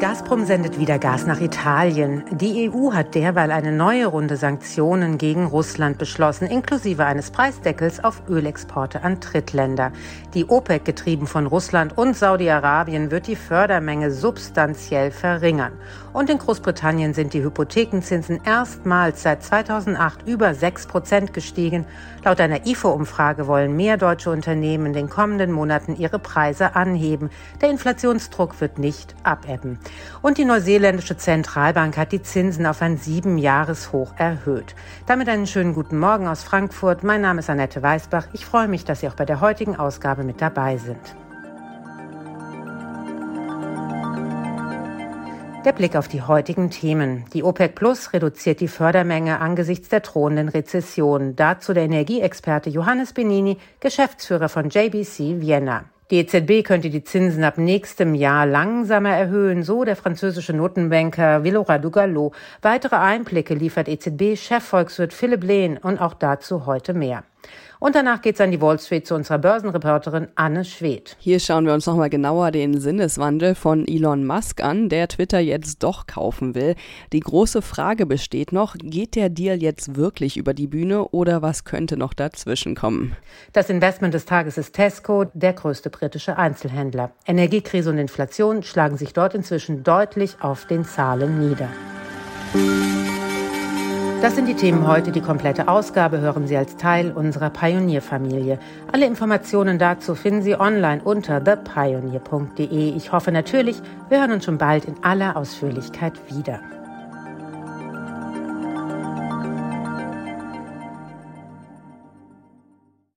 Gazprom sendet wieder Gas nach Italien. Die EU hat derweil eine neue Runde Sanktionen gegen Russland beschlossen, inklusive eines Preisdeckels auf Ölexporte an Drittländer. Die OPEC, getrieben von Russland und Saudi-Arabien, wird die Fördermenge substanziell verringern. Und in Großbritannien sind die Hypothekenzinsen erstmals seit 2008 über 6 Prozent gestiegen. Laut einer IFO-Umfrage wollen mehr deutsche Unternehmen in den kommenden Monaten ihre Preise anheben. Der Inflationsdruck wird nicht abebben. Und die neuseeländische Zentralbank hat die Zinsen auf ein Siebenjahreshoch erhöht. Damit einen schönen guten Morgen aus Frankfurt. Mein Name ist Annette Weißbach. Ich freue mich, dass Sie auch bei der heutigen Ausgabe mit dabei sind. Der Blick auf die heutigen Themen. Die OPEC Plus reduziert die Fördermenge angesichts der drohenden Rezession. Dazu der Energieexperte Johannes Benini, Geschäftsführer von JBC Vienna. Die EZB könnte die Zinsen ab nächstem Jahr langsamer erhöhen, so der französische Notenbanker Villora Dugalo. Weitere Einblicke liefert EZB-Chefvolkswirt Philipp Lehn und auch dazu heute mehr. Und danach geht's an die Wall Street zu unserer Börsenreporterin Anne Schwedt. Hier schauen wir uns nochmal genauer den Sinneswandel von Elon Musk an, der Twitter jetzt doch kaufen will. Die große Frage besteht noch, geht der Deal jetzt wirklich über die Bühne oder was könnte noch dazwischen kommen? Das Investment des Tages ist Tesco, der größte britische Einzelhändler. Energiekrise und Inflation schlagen sich dort inzwischen deutlich auf den Zahlen nieder. Das sind die Themen heute. Die komplette Ausgabe hören Sie als Teil unserer Pionierfamilie. Alle Informationen dazu finden Sie online unter thepioneer.de. Ich hoffe natürlich, wir hören uns schon bald in aller Ausführlichkeit wieder.